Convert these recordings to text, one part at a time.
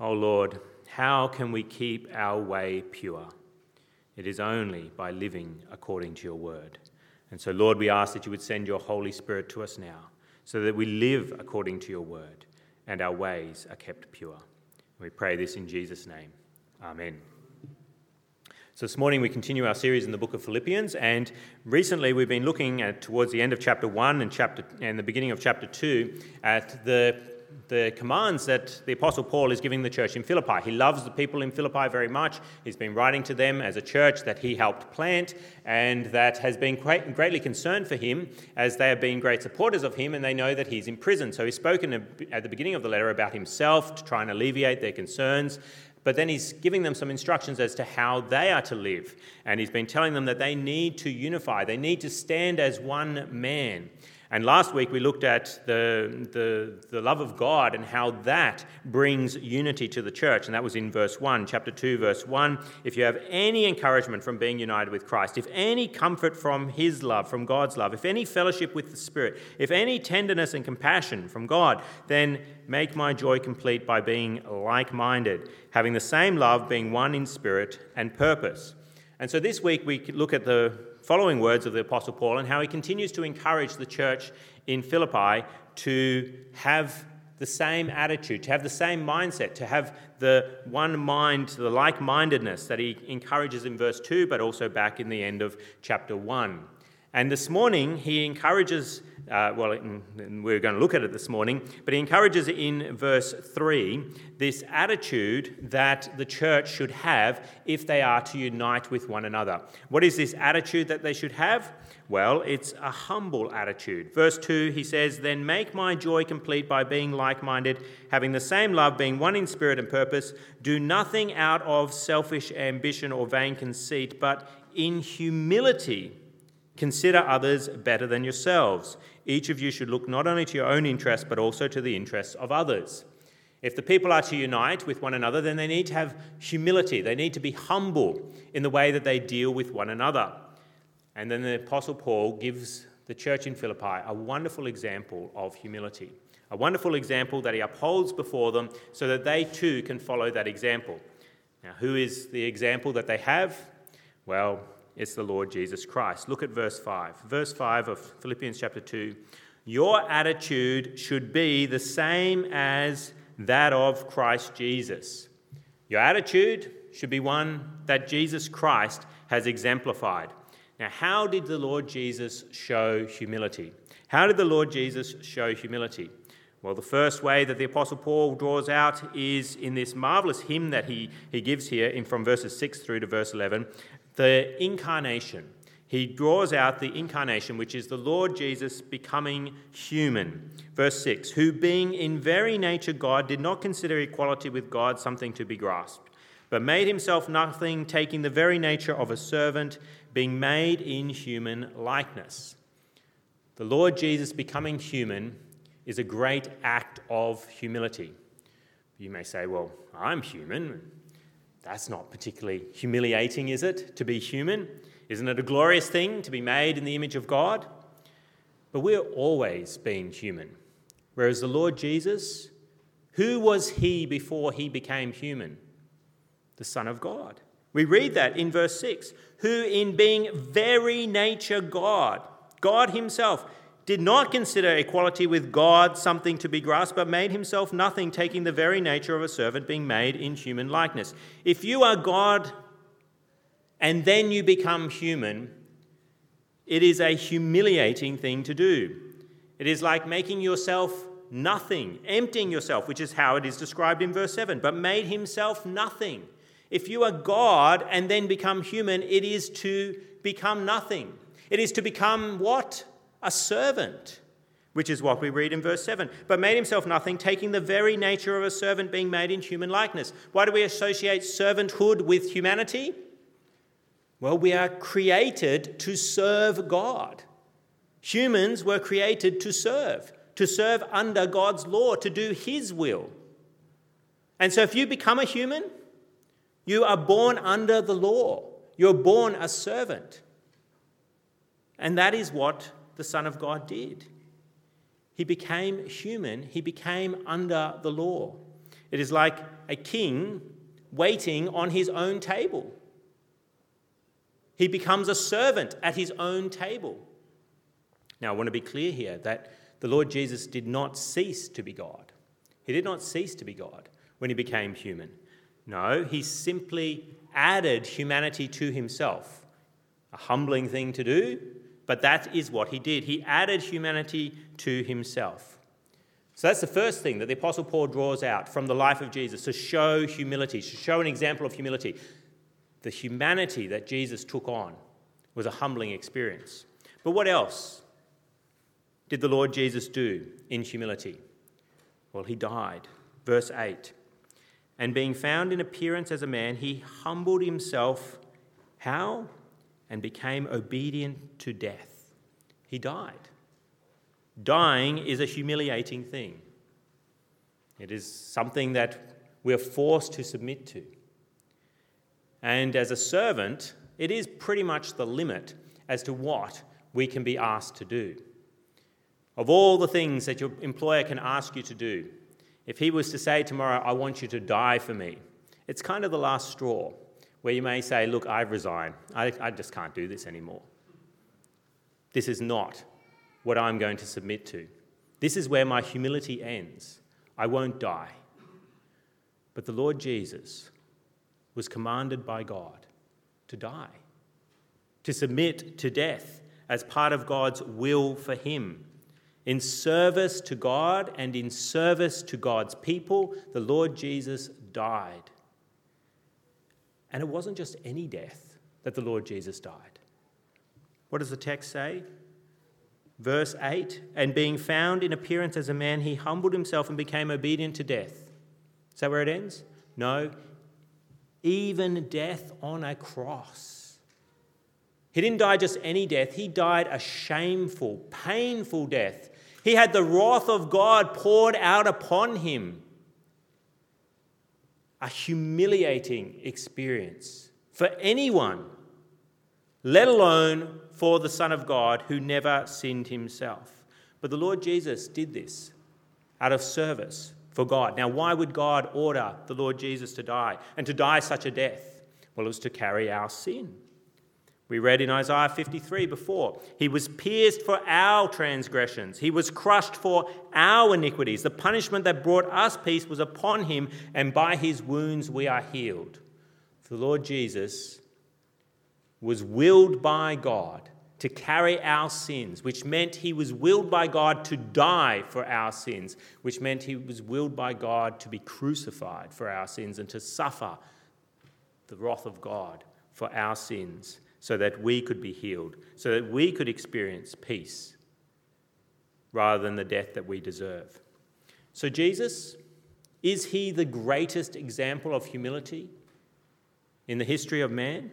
O Lord, how can we keep our way pure? It is only by living according to your word. And so, Lord, we ask that you would send your Holy Spirit to us now so that we live according to your word and our ways are kept pure. We pray this in Jesus' name. Amen. So this morning we continue our series in the book of Philippians, and recently we've been looking at towards the end of chapter one and chapter and the beginning of chapter two at the the commands that the Apostle Paul is giving the church in Philippi. He loves the people in Philippi very much. He's been writing to them as a church that he helped plant and that has been greatly concerned for him as they have been great supporters of him and they know that he's in prison. So he's spoken at the beginning of the letter about himself to try and alleviate their concerns. But then he's giving them some instructions as to how they are to live. And he's been telling them that they need to unify, they need to stand as one man. And last week we looked at the, the, the, love of God and how that brings unity to the church. And that was in verse 1, chapter 2, verse 1. If you have any encouragement from being united with Christ, if any comfort from His love, from God's love, if any fellowship with the Spirit, if any tenderness and compassion from God, then make my joy complete by being like minded, having the same love, being one in spirit and purpose. And so this week we look at the following words of the Apostle Paul and how he continues to encourage the church in Philippi to have the same attitude, to have the same mindset, to have the one mind, the like mindedness that he encourages in verse 2, but also back in the end of chapter 1. And this morning, he encourages, uh, well, we're going to look at it this morning, but he encourages in verse 3 this attitude that the church should have if they are to unite with one another. What is this attitude that they should have? Well, it's a humble attitude. Verse 2, he says, Then make my joy complete by being like minded, having the same love, being one in spirit and purpose. Do nothing out of selfish ambition or vain conceit, but in humility Consider others better than yourselves. Each of you should look not only to your own interests, but also to the interests of others. If the people are to unite with one another, then they need to have humility. They need to be humble in the way that they deal with one another. And then the Apostle Paul gives the church in Philippi a wonderful example of humility, a wonderful example that he upholds before them so that they too can follow that example. Now, who is the example that they have? Well, it's the Lord Jesus Christ. Look at verse 5. Verse 5 of Philippians chapter 2. Your attitude should be the same as that of Christ Jesus. Your attitude should be one that Jesus Christ has exemplified. Now, how did the Lord Jesus show humility? How did the Lord Jesus show humility? Well, the first way that the Apostle Paul draws out is in this marvelous hymn that he, he gives here in, from verses 6 through to verse 11 the incarnation. He draws out the incarnation, which is the Lord Jesus becoming human. Verse 6 Who, being in very nature God, did not consider equality with God something to be grasped, but made himself nothing, taking the very nature of a servant, being made in human likeness. The Lord Jesus becoming human is a great act of humility. You may say, Well, I'm human. That's not particularly humiliating, is it, to be human? Isn't it a glorious thing to be made in the image of God? But we're always being human. Whereas the Lord Jesus, who was he before he became human? The Son of God. We read that in verse 6 who, in being very nature God, God Himself, did not consider equality with God something to be grasped, but made himself nothing, taking the very nature of a servant, being made in human likeness. If you are God and then you become human, it is a humiliating thing to do. It is like making yourself nothing, emptying yourself, which is how it is described in verse 7, but made himself nothing. If you are God and then become human, it is to become nothing. It is to become what? A servant, which is what we read in verse 7. But made himself nothing, taking the very nature of a servant, being made in human likeness. Why do we associate servanthood with humanity? Well, we are created to serve God. Humans were created to serve, to serve under God's law, to do His will. And so if you become a human, you are born under the law. You're born a servant. And that is what the Son of God did. He became human, he became under the law. It is like a king waiting on his own table. He becomes a servant at his own table. Now, I want to be clear here that the Lord Jesus did not cease to be God. He did not cease to be God when he became human. No, he simply added humanity to himself. A humbling thing to do, but that is what he did. He added humanity to himself. So that's the first thing that the Apostle Paul draws out from the life of Jesus to show humility, to show an example of humility. The humanity that Jesus took on was a humbling experience. But what else did the Lord Jesus do in humility? Well, he died. Verse 8. And being found in appearance as a man, he humbled himself. How? And became obedient to death. He died. Dying is a humiliating thing. It is something that we're forced to submit to. And as a servant, it is pretty much the limit as to what we can be asked to do. Of all the things that your employer can ask you to do, if he was to say tomorrow, I want you to die for me, it's kind of the last straw where you may say, Look, I've resigned. I, I just can't do this anymore. This is not what I'm going to submit to. This is where my humility ends. I won't die. But the Lord Jesus was commanded by God to die, to submit to death as part of God's will for him. In service to God and in service to God's people, the Lord Jesus died. And it wasn't just any death that the Lord Jesus died. What does the text say? Verse 8 And being found in appearance as a man, he humbled himself and became obedient to death. Is that where it ends? No. Even death on a cross. He didn't die just any death, he died a shameful, painful death. He had the wrath of God poured out upon him. A humiliating experience for anyone, let alone for the Son of God who never sinned himself. But the Lord Jesus did this out of service for God. Now, why would God order the Lord Jesus to die and to die such a death? Well, it was to carry our sin. We read in Isaiah 53 before, He was pierced for our transgressions, He was crushed for our iniquities. The punishment that brought us peace was upon Him, and by His wounds we are healed. The Lord Jesus was willed by God to carry our sins, which meant he was willed by God to die for our sins, which meant he was willed by God to be crucified for our sins and to suffer the wrath of God for our sins so that we could be healed, so that we could experience peace rather than the death that we deserve. So, Jesus, is he the greatest example of humility in the history of man?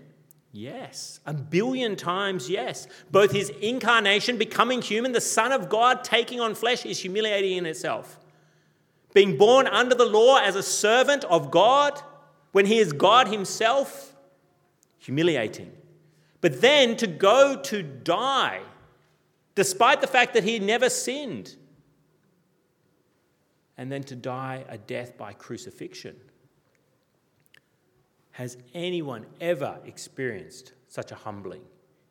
Yes, a billion times yes. Both his incarnation, becoming human, the Son of God taking on flesh, is humiliating in itself. Being born under the law as a servant of God, when he is God himself, humiliating. But then to go to die, despite the fact that he never sinned, and then to die a death by crucifixion has anyone ever experienced such a humbling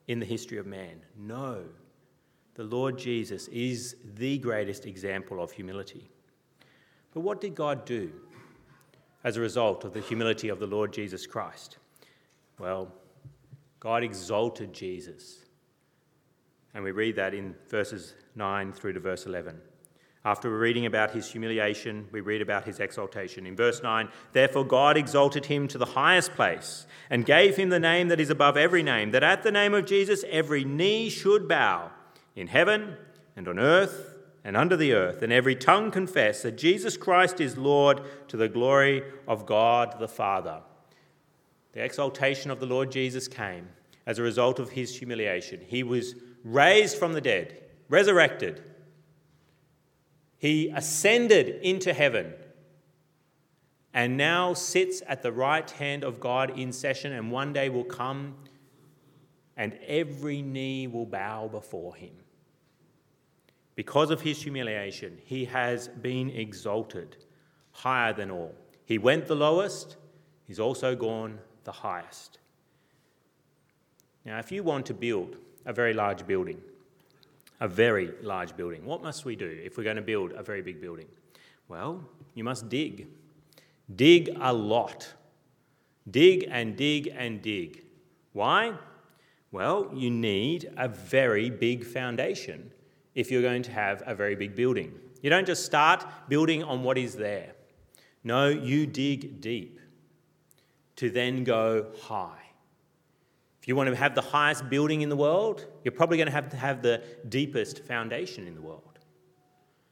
in the history of man? No. The Lord Jesus is the greatest example of humility. But what did God do as a result of the humility of the Lord Jesus Christ? Well, God exalted Jesus. And we read that in verses 9 through to verse 11. After reading about his humiliation, we read about his exaltation. In verse 9, therefore God exalted him to the highest place and gave him the name that is above every name, that at the name of Jesus every knee should bow in heaven and on earth and under the earth, and every tongue confess that Jesus Christ is Lord to the glory of God the Father. The exaltation of the Lord Jesus came as a result of his humiliation. He was raised from the dead, resurrected he ascended into heaven and now sits at the right hand of God in session, and one day will come and every knee will bow before him. Because of his humiliation, he has been exalted higher than all. He went the lowest, he's also gone the highest. Now, if you want to build a very large building, a very large building, what must we do if we're going to build a very big building? Well, you must dig. Dig a lot. Dig and dig and dig. Why? Well, you need a very big foundation if you're going to have a very big building. You don't just start building on what is there. No, you dig deep to then go high. If you want to have the highest building in the world, you're probably going to have to have the deepest foundation in the world.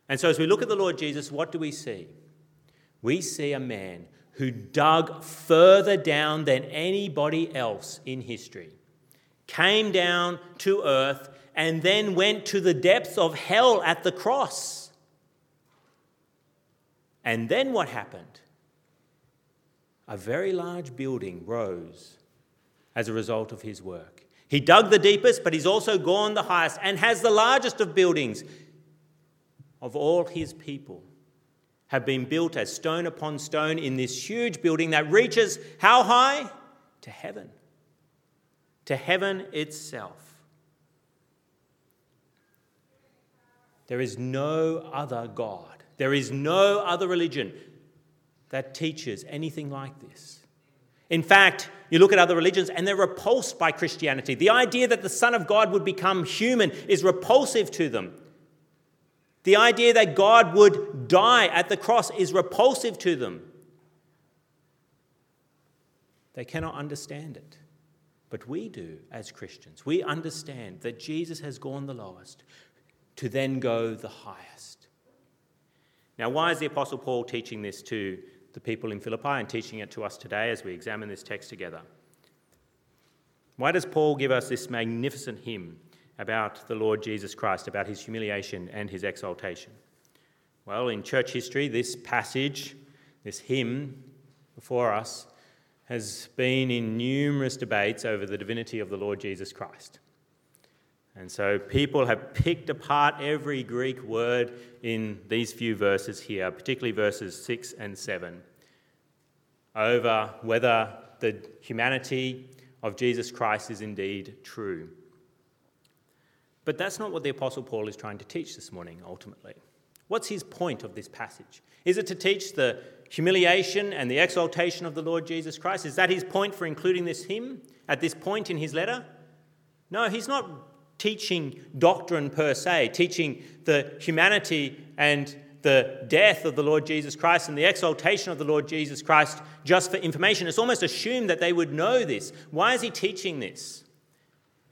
And so, as we look at the Lord Jesus, what do we see? We see a man who dug further down than anybody else in history, came down to earth, and then went to the depths of hell at the cross. And then what happened? A very large building rose as a result of his work. He dug the deepest, but he's also gone the highest and has the largest of buildings of all his people have been built as stone upon stone in this huge building that reaches how high? To heaven. To heaven itself. There is no other God. There is no other religion that teaches anything like this. In fact, you look at other religions and they're repulsed by Christianity. The idea that the Son of God would become human is repulsive to them. The idea that God would die at the cross is repulsive to them. They cannot understand it. But we do as Christians. We understand that Jesus has gone the lowest to then go the highest. Now, why is the Apostle Paul teaching this to the people in Philippi and teaching it to us today as we examine this text together. Why does Paul give us this magnificent hymn about the Lord Jesus Christ, about his humiliation and his exaltation? Well, in church history, this passage, this hymn before us, has been in numerous debates over the divinity of the Lord Jesus Christ. And so people have picked apart every Greek word in these few verses here, particularly verses 6 and 7, over whether the humanity of Jesus Christ is indeed true. But that's not what the Apostle Paul is trying to teach this morning, ultimately. What's his point of this passage? Is it to teach the humiliation and the exaltation of the Lord Jesus Christ? Is that his point for including this hymn at this point in his letter? No, he's not teaching doctrine per se, teaching the humanity and the death of the Lord Jesus Christ and the exaltation of the Lord Jesus Christ just for information. It's almost assumed that they would know this. Why is he teaching this?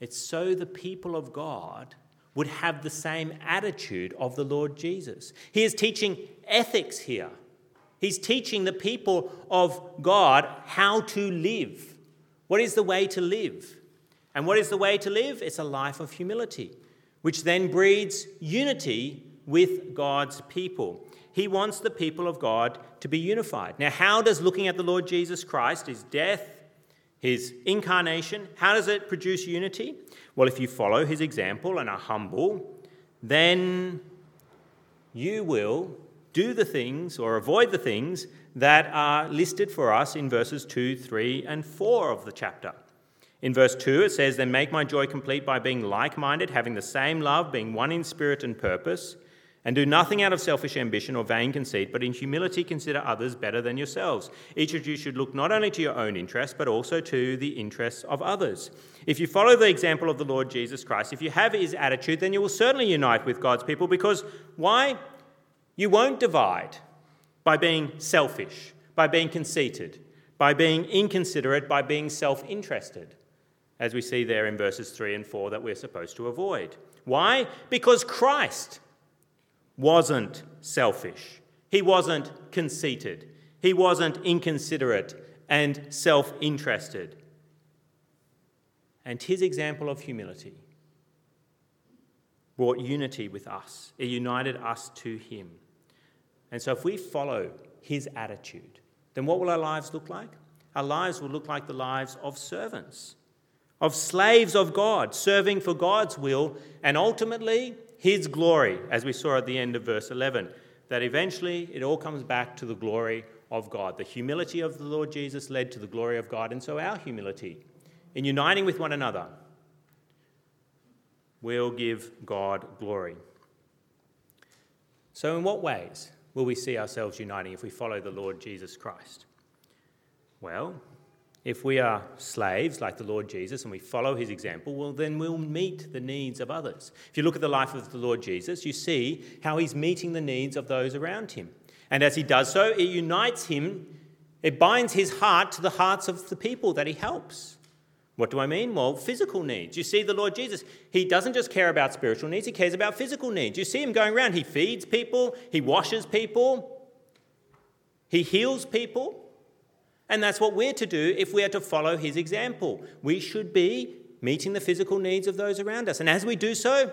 It's so the people of God would have the same attitude of the Lord Jesus. He is teaching ethics here. He's teaching the people of God how to live. What is the way to live? And what is the way to live? It's a life of humility, which then breeds unity with God's people. He wants the people of God to be unified. Now, how does looking at the Lord Jesus Christ, his death, his incarnation, how does it produce unity? Well, if you follow his example and are humble, then you will do the things or avoid the things that are listed for us in verses 2, 3, and 4 of the chapter. In verse 2, it says, Then make my joy complete by being like minded, having the same love, being one in spirit and purpose, and do nothing out of selfish ambition or vain conceit, but in humility consider others better than yourselves. Each of you should look not only to your own interests, but also to the interests of others. If you follow the example of the Lord Jesus Christ, if you have his attitude, then you will certainly unite with God's people because why? You won't divide by being selfish, by being conceited, by being inconsiderate, by being self interested as we see there in verses 3 and 4 that we're supposed to avoid. Why? Because Christ wasn't selfish, he wasn't conceited, he wasn't inconsiderate and self interested. And his example of humility brought unity with us, it united us to him. And so, if we follow his attitude, then what will our lives look like? Our lives will look like the lives of servants of slaves of God, serving for God's will and ultimately His glory, as we saw at the end of verse 11. That eventually it all comes back to the glory of God. The humility of the Lord Jesus led to the glory of God, and so our humility in uniting with one another will give God glory. So, in what ways will we see ourselves uniting if we follow the Lord Jesus Christ? Well, if we are slaves like the Lord Jesus and we follow his example, well, then we'll meet the needs of others. If you look at the life of the Lord Jesus, you see how he's meeting the needs of those around him. And as he does so, it unites him, it binds his heart to the hearts of the people that he helps. What do I mean? Well, physical needs. You see, the Lord Jesus, he doesn't just care about spiritual needs, he cares about physical needs. You see him going around, he feeds people, he washes people, he heals people. And that's what we're to do if we are to follow his example. We should be meeting the physical needs of those around us. And as we do so,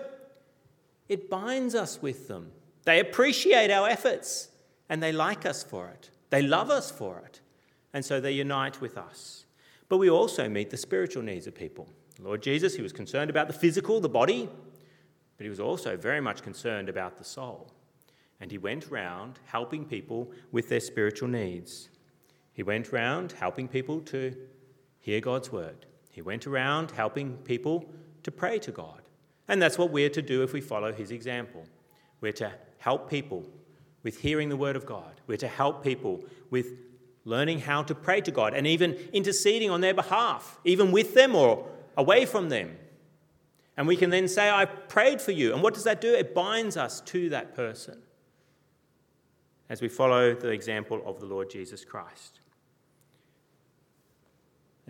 it binds us with them. They appreciate our efforts and they like us for it. They love us for it. And so they unite with us. But we also meet the spiritual needs of people. Lord Jesus, he was concerned about the physical, the body, but he was also very much concerned about the soul. And he went round helping people with their spiritual needs. He went around helping people to hear God's word. He went around helping people to pray to God. And that's what we're to do if we follow his example. We're to help people with hearing the word of God. We're to help people with learning how to pray to God and even interceding on their behalf, even with them or away from them. And we can then say, I prayed for you. And what does that do? It binds us to that person as we follow the example of the Lord Jesus Christ.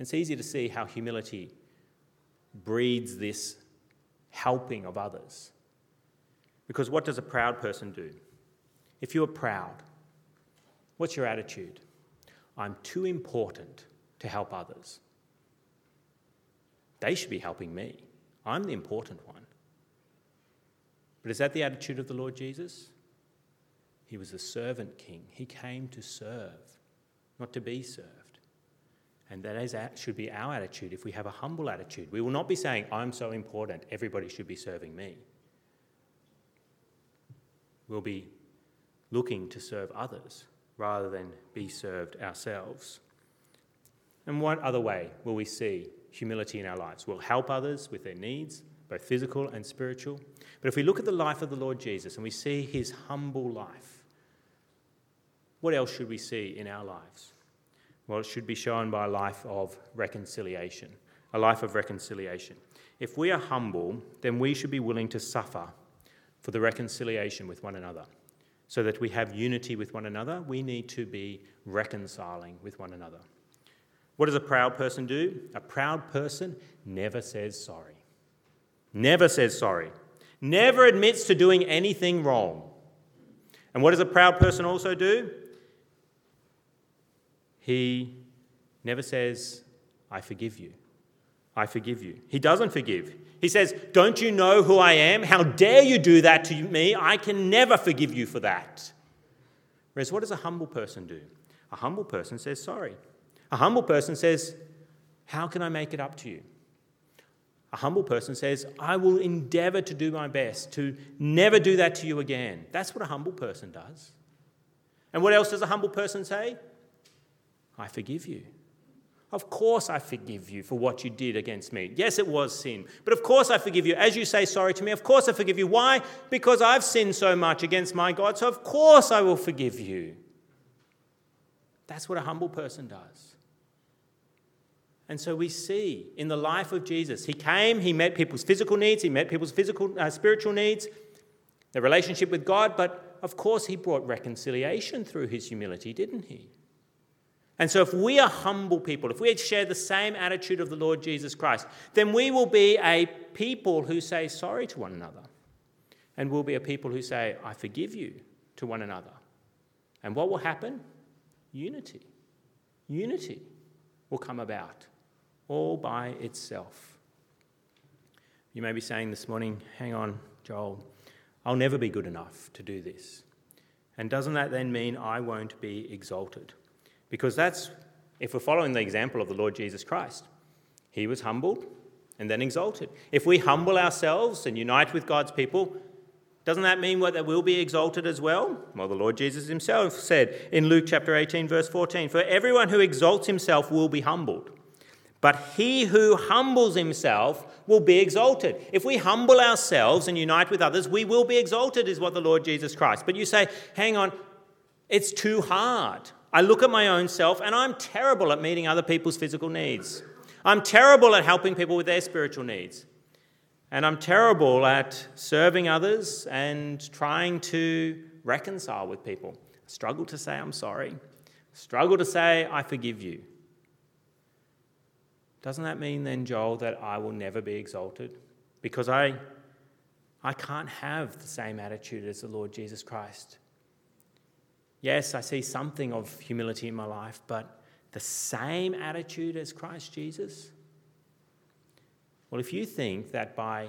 It's easy to see how humility breeds this helping of others. Because what does a proud person do? If you're proud, what's your attitude? I'm too important to help others. They should be helping me. I'm the important one. But is that the attitude of the Lord Jesus? He was a servant king. He came to serve, not to be served. And that is, should be our attitude if we have a humble attitude. We will not be saying, I'm so important, everybody should be serving me. We'll be looking to serve others rather than be served ourselves. And what other way will we see humility in our lives? We'll help others with their needs, both physical and spiritual. But if we look at the life of the Lord Jesus and we see his humble life, what else should we see in our lives? Well, it should be shown by a life of reconciliation, a life of reconciliation. If we are humble, then we should be willing to suffer for the reconciliation with one another so that we have unity with one another, we need to be reconciling with one another. What does a proud person do? A proud person never says sorry. Never says sorry. Never admits to doing anything wrong. And what does a proud person also do? He never says, I forgive you. I forgive you. He doesn't forgive. He says, Don't you know who I am? How dare you do that to me? I can never forgive you for that. Whereas, what does a humble person do? A humble person says, Sorry. A humble person says, How can I make it up to you? A humble person says, I will endeavor to do my best to never do that to you again. That's what a humble person does. And what else does a humble person say? I forgive you. Of course, I forgive you for what you did against me. Yes, it was sin, but of course, I forgive you. As you say sorry to me, of course, I forgive you. Why? Because I've sinned so much against my God, so of course, I will forgive you. That's what a humble person does. And so we see in the life of Jesus, he came, he met people's physical needs, he met people's physical, uh, spiritual needs, their relationship with God, but of course, he brought reconciliation through his humility, didn't he? And so, if we are humble people, if we share the same attitude of the Lord Jesus Christ, then we will be a people who say sorry to one another. And we'll be a people who say, I forgive you to one another. And what will happen? Unity. Unity will come about all by itself. You may be saying this morning, hang on, Joel, I'll never be good enough to do this. And doesn't that then mean I won't be exalted? Because that's, if we're following the example of the Lord Jesus Christ, he was humbled and then exalted. If we humble ourselves and unite with God's people, Doesn't that mean that we'll be exalted as well? Well, the Lord Jesus himself said in Luke chapter 18, verse 14 For everyone who exalts himself will be humbled, but he who humbles himself will be exalted. If we humble ourselves and unite with others, we will be exalted, is what the Lord Jesus Christ. But you say, hang on, it's too hard. I look at my own self and I'm terrible at meeting other people's physical needs. I'm terrible at helping people with their spiritual needs. And I'm terrible at serving others and trying to reconcile with people. I struggle to say I'm sorry. I struggle to say I forgive you. Doesn't that mean then, Joel, that I will never be exalted? Because I, I can't have the same attitude as the Lord Jesus Christ. Yes, I see something of humility in my life, but the same attitude as Christ Jesus? Well, if you think that by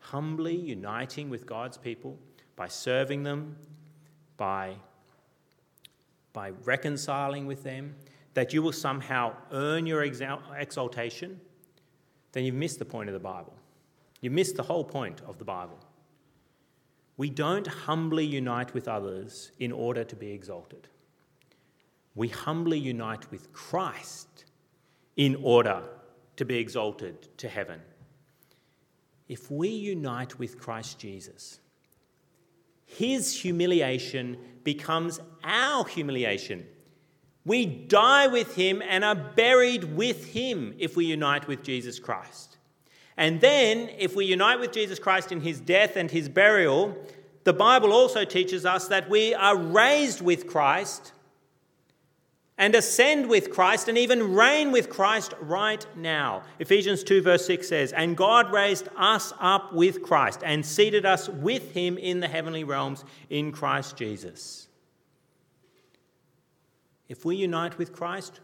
humbly uniting with God's people, by serving them, by, by reconciling with them, that you will somehow earn your exaltation, then you've missed the point of the Bible. You've missed the whole point of the Bible. We don't humbly unite with others in order to be exalted. We humbly unite with Christ in order to be exalted to heaven if we unite with Christ Jesus, his humiliation becomes our humiliation. We die with him and are buried with him if we unite with Jesus Christ. And then, if we unite with Jesus Christ in his death and his burial, the Bible also teaches us that we are raised with Christ and ascend with Christ and even reign with Christ right now. Ephesians 2, verse 6 says, And God raised us up with Christ and seated us with him in the heavenly realms in Christ Jesus. If we unite with Christ,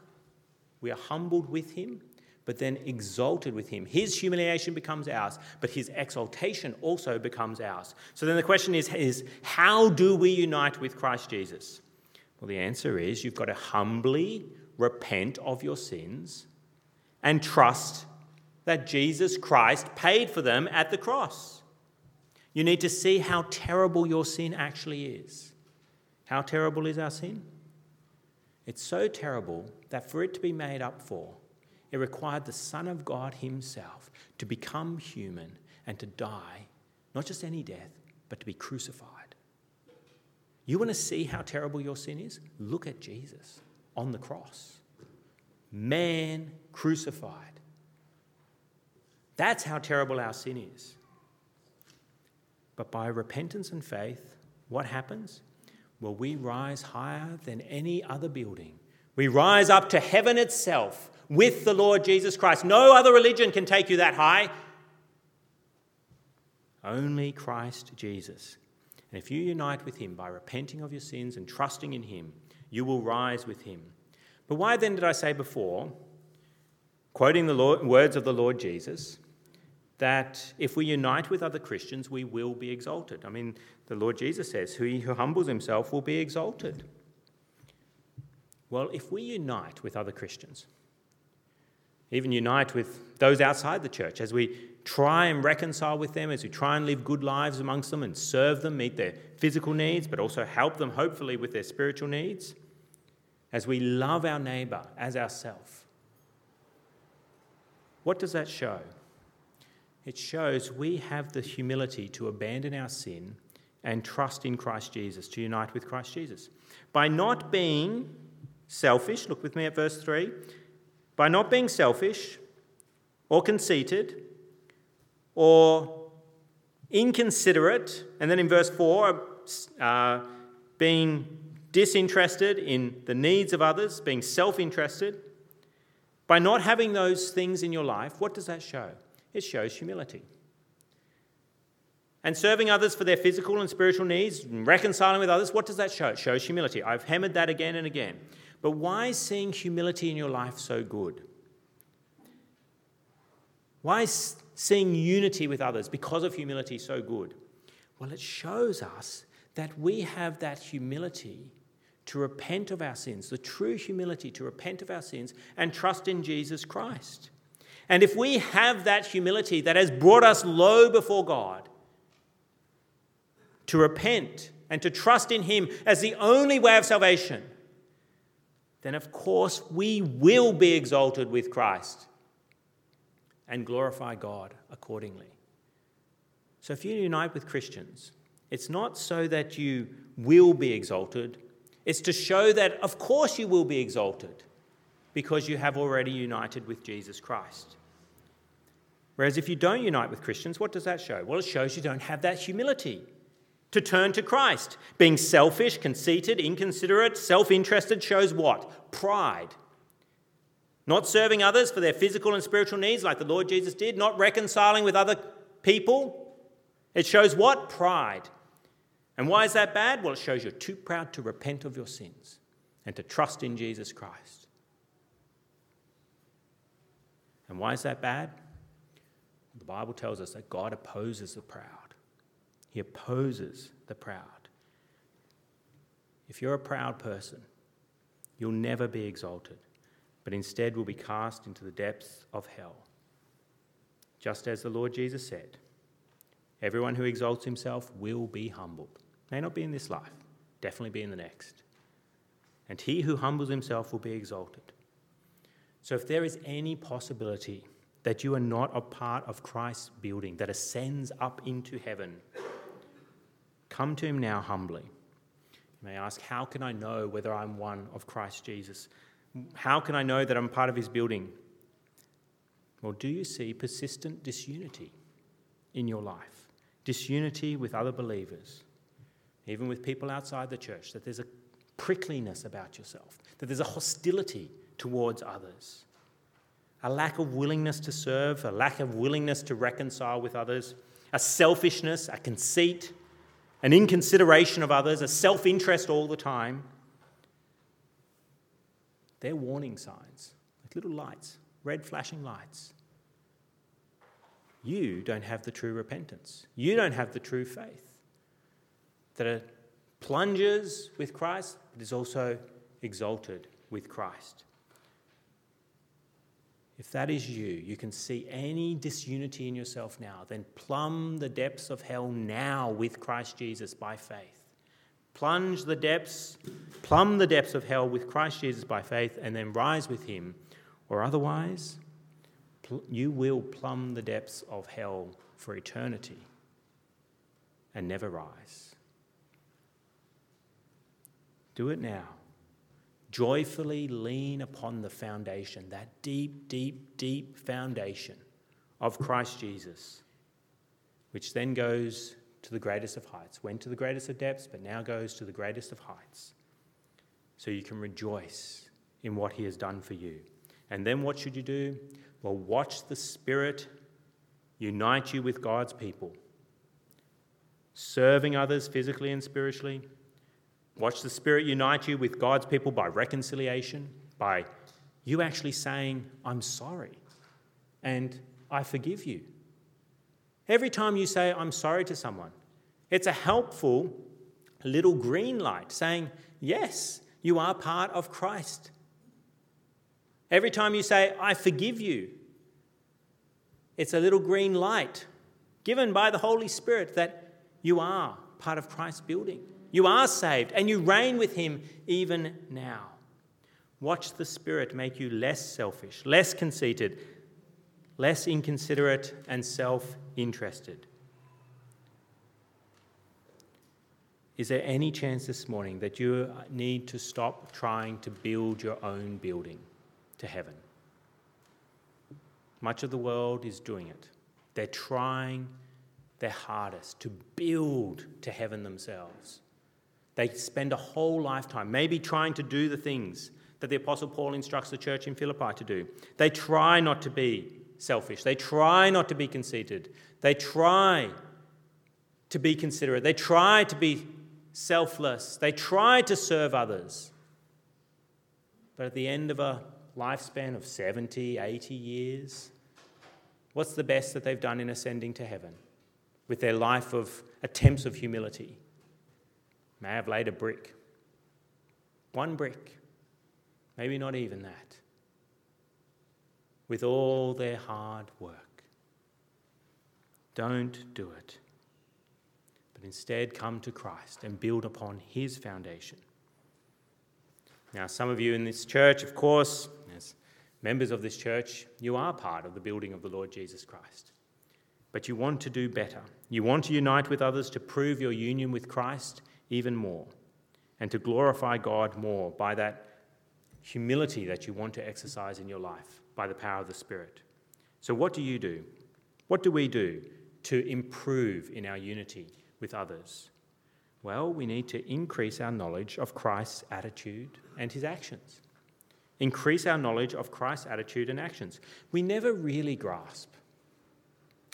we are humbled with him, but then exalted with him. His humiliation becomes ours, but his exaltation also becomes ours. So then the question is, is how do we unite with Christ Jesus? Well, the answer is you've got to humbly repent of your sins and trust that Jesus Christ paid for them at the cross. You need to see how terrible your sin actually is. How terrible is our sin? It's so terrible that for it to be made up for, it required the Son of God Himself to become human and to die, not just any death, but to be crucified. You want to see how terrible your sin is? Look at Jesus on the cross. Man crucified. That's how terrible our sin is. But by repentance and faith, what happens? Well, we rise higher than any other building. We rise up to heaven itself with the Lord Jesus Christ. No other religion can take you that high. Only Christ Jesus and if you unite with him by repenting of your sins and trusting in him, you will rise with him. But why then did I say before, quoting the Lord, words of the Lord Jesus, that if we unite with other Christians, we will be exalted? I mean, the Lord Jesus says, He who humbles himself will be exalted. Well, if we unite with other Christians, even unite with those outside the church, as we try and reconcile with them, as we try and live good lives amongst them and serve them, meet their physical needs, but also help them, hopefully, with their spiritual needs, as we love our neighbour as ourself. What does that show? It shows we have the humility to abandon our sin and trust in Christ Jesus, to unite with Christ Jesus. By not being selfish, look with me at verse 3 by not being selfish or conceited or inconsiderate, and then in verse 4, uh, being disinterested in the needs of others, being self interested. By not having those things in your life, what does that show? It shows humility. And serving others for their physical and spiritual needs, reconciling with others, what does that show? It shows humility. I've hammered that again and again. But why is seeing humility in your life so good? Why is seeing unity with others because of humility so good? Well, it shows us that we have that humility to repent of our sins, the true humility to repent of our sins and trust in Jesus Christ. And if we have that humility that has brought us low before God, to repent and to trust in Him as the only way of salvation, then of course we will be exalted with Christ and glorify God accordingly. So if you unite with Christians, it's not so that you will be exalted, it's to show that, of course, you will be exalted because you have already united with Jesus Christ. Whereas if you don't unite with Christians, what does that show? Well, it shows you don't have that humility to turn to Christ. Being selfish, conceited, inconsiderate, self interested shows what? Pride. Not serving others for their physical and spiritual needs like the Lord Jesus did, not reconciling with other people. It shows what? Pride. And why is that bad? Well, it shows you're too proud to repent of your sins and to trust in Jesus Christ. And why is that bad? The Bible tells us that God opposes the proud, He opposes the proud. If you're a proud person, you'll never be exalted, but instead will be cast into the depths of hell. Just as the Lord Jesus said, everyone who exalts himself will be humbled. May not be in this life, definitely be in the next. And he who humbles himself will be exalted. So if there is any possibility that you are not a part of Christ's building that ascends up into heaven, come to him now humbly. You may ask, How can I know whether I'm one of Christ Jesus? How can I know that I'm part of his building? Well, do you see persistent disunity in your life? Disunity with other believers? even with people outside the church, that there's a prickliness about yourself, that there's a hostility towards others, a lack of willingness to serve, a lack of willingness to reconcile with others, a selfishness, a conceit, an inconsideration of others, a self interest all the time. They're warning signs, like little lights, red flashing lights. You don't have the true repentance. You don't have the true faith that are plunges with Christ, but is also exalted with Christ. If that is you, you can see any disunity in yourself now, then plumb the depths of hell now with Christ Jesus by faith. Plunge the depths, plumb the depths of hell with Christ Jesus by faith, and then rise with him. Or otherwise, you will plumb the depths of hell for eternity and never rise. Do it now. Joyfully lean upon the foundation, that deep, deep, deep foundation of Christ Jesus, which then goes to the greatest of heights, went to the greatest of depths, but now goes to the greatest of heights. So you can rejoice in what He has done for you. And then what should you do? Well, watch the Spirit unite you with God's people, serving others physically and spiritually Watch the Spirit unite you with God's people by reconciliation, by you actually saying, I'm sorry and I forgive you. Every time you say, I'm sorry to someone, it's a helpful little green light saying, Yes, you are part of Christ. Every time you say, I forgive you, it's a little green light given by the Holy Spirit that you are part of Christ's building. You are saved and you reign with him even now. Watch the Spirit make you less selfish, less conceited, less inconsiderate, and self interested. Is there any chance this morning that you need to stop trying to build your own building to heaven? Much of the world is doing it. They're trying their hardest to build to heaven themselves. They spend a whole lifetime maybe trying to do the things that the Apostle Paul instructs the church in Philippi to do. They try not to be selfish, they try not to be conceited, they try to be considerate, they try to be selfless, they try to serve others. But at the end of a lifespan of 70, 80 years, what's the best that they've done in ascending to heaven with their life of attempts of humility? May have laid a brick. One brick, maybe not even that, with all their hard work. Don't do it, but instead come to Christ and build upon his foundation. Now, some of you in this church, of course, as members of this church, you are part of the building of the Lord Jesus Christ. But you want to do better. You want to unite with others to prove your union with Christ even more and to glorify God more by that humility that you want to exercise in your life by the power of the Spirit. So, what do you do? What do we do to improve in our unity with others? Well, we need to increase our knowledge of Christ's attitude and his actions. Increase our knowledge of Christ's attitude and actions. We never really grasp.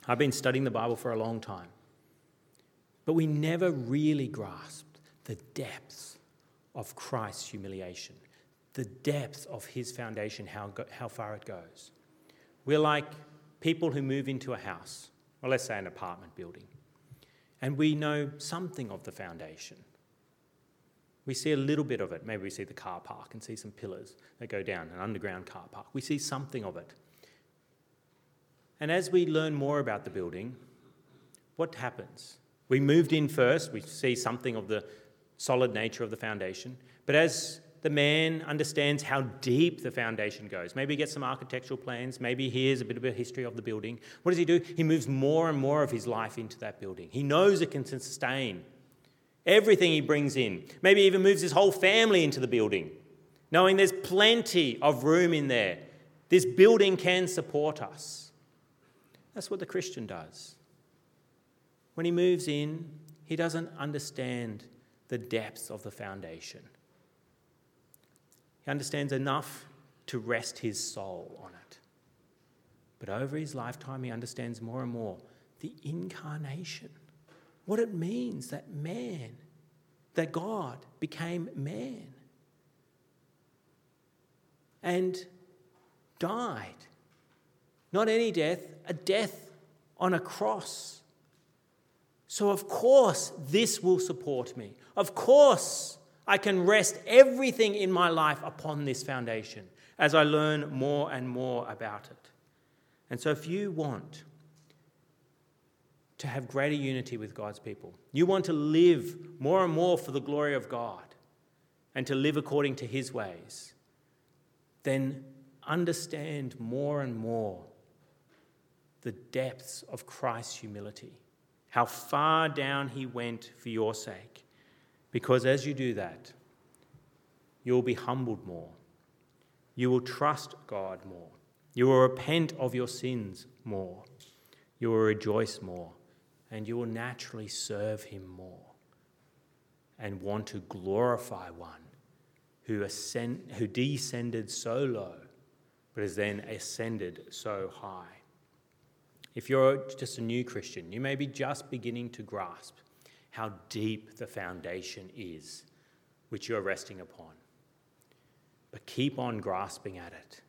I've been studying the Bible for a long time, but we never really grasped the depths of Christ's humiliation, the depth of his foundation, how, how far it goes. We're like people who move into a house, or let's say an apartment building, and we know something of the foundation. We see a little bit of it. Maybe we see the car park and see some pillars that go down, an underground car park. We see something of it. And as we learn more about the building, what happens? We moved in first, we see something of the solid nature of the foundation. But as the man understands how deep the foundation goes. Maybe he gets some architectural plans, maybe he hears a bit of a history of the building. What does he do? He moves more and more of his life into that building. He knows it can sustain everything he brings in. Maybe even moves his whole family into the building, knowing there's plenty of room in there. This building can support us. That's what the Christian does. When he moves in, he doesn't understand the depths of the foundation. He understands enough to rest his soul on it. But over his lifetime, he understands more and more the incarnation, what it means that man, that God became man and died. Not any death, a death on a cross. So, of course, this will support me. Of course, I can rest everything in my life upon this foundation as I learn more and more about it. And so, if you want to have greater unity with God's people, you want to live more and more for the glory of God and to live according to His ways, then understand more and more the depths of Christ's humility, how far down He went for your sake because as you do that, you will be humbled more. You will trust God more. You will repent of your sins more. You will rejoice more. And you will naturally serve Him more and want to glorify one who, ascend, who descended so low but has then ascended so high. If you're just a new Christian, you may be just beginning to grasp how deep the foundation is which you're resting upon. But keep on grasping at it,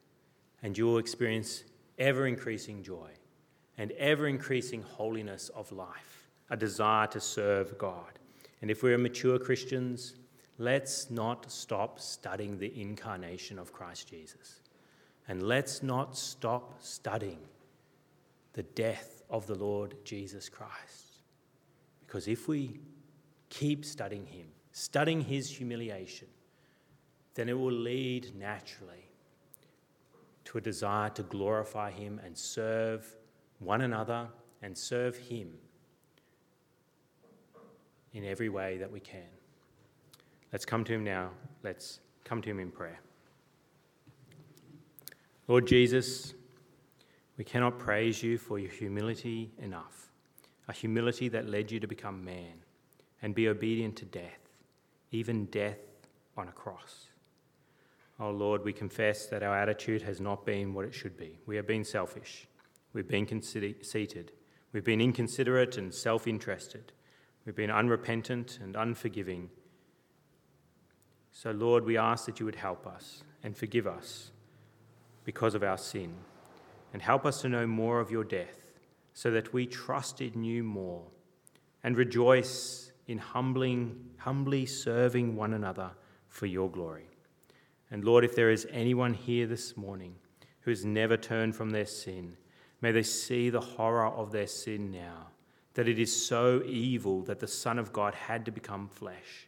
and you will experience ever increasing joy and ever increasing holiness of life, a desire to serve God. And if we're mature Christians, let's not stop studying the incarnation of Christ Jesus. And let's not stop studying the death of the Lord Jesus Christ. Because if we keep studying Him, studying His humiliation, then it will lead naturally to a desire to glorify Him and serve one another and serve Him in every way that we can. Let's come to Him now. Let's come to Him in prayer. Lord Jesus, we cannot praise you for your humility enough a humility that led you to become man and be obedient to death, even death on a cross. Oh Lord, we confess that our attitude has not been what it should be. We have been selfish, we've been conceited, we've been inconsiderate and self interested, we've been unrepentant and unforgiving. So, Lord, we ask that you would help us and forgive us because of our sin, and help us to know more of your death so that we trust in you more and rejoice in humbling, humbly serving one another for your glory. And Lord, if there is anyone here this morning who has never turned from their sin, may they see the horror of their sin now. that it is so evil that the Son of God had to become flesh,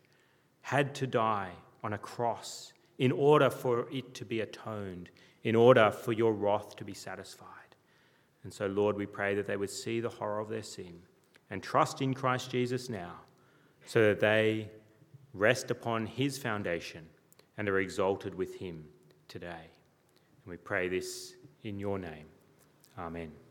had to die on a cross in order for it to be atoned, in order for your wrath to be satisfied. And so, Lord, we pray that they would see the horror of their sin and trust in Christ Jesus now, so that they rest upon his foundation and are exalted with him today. And we pray this in your name. Amen.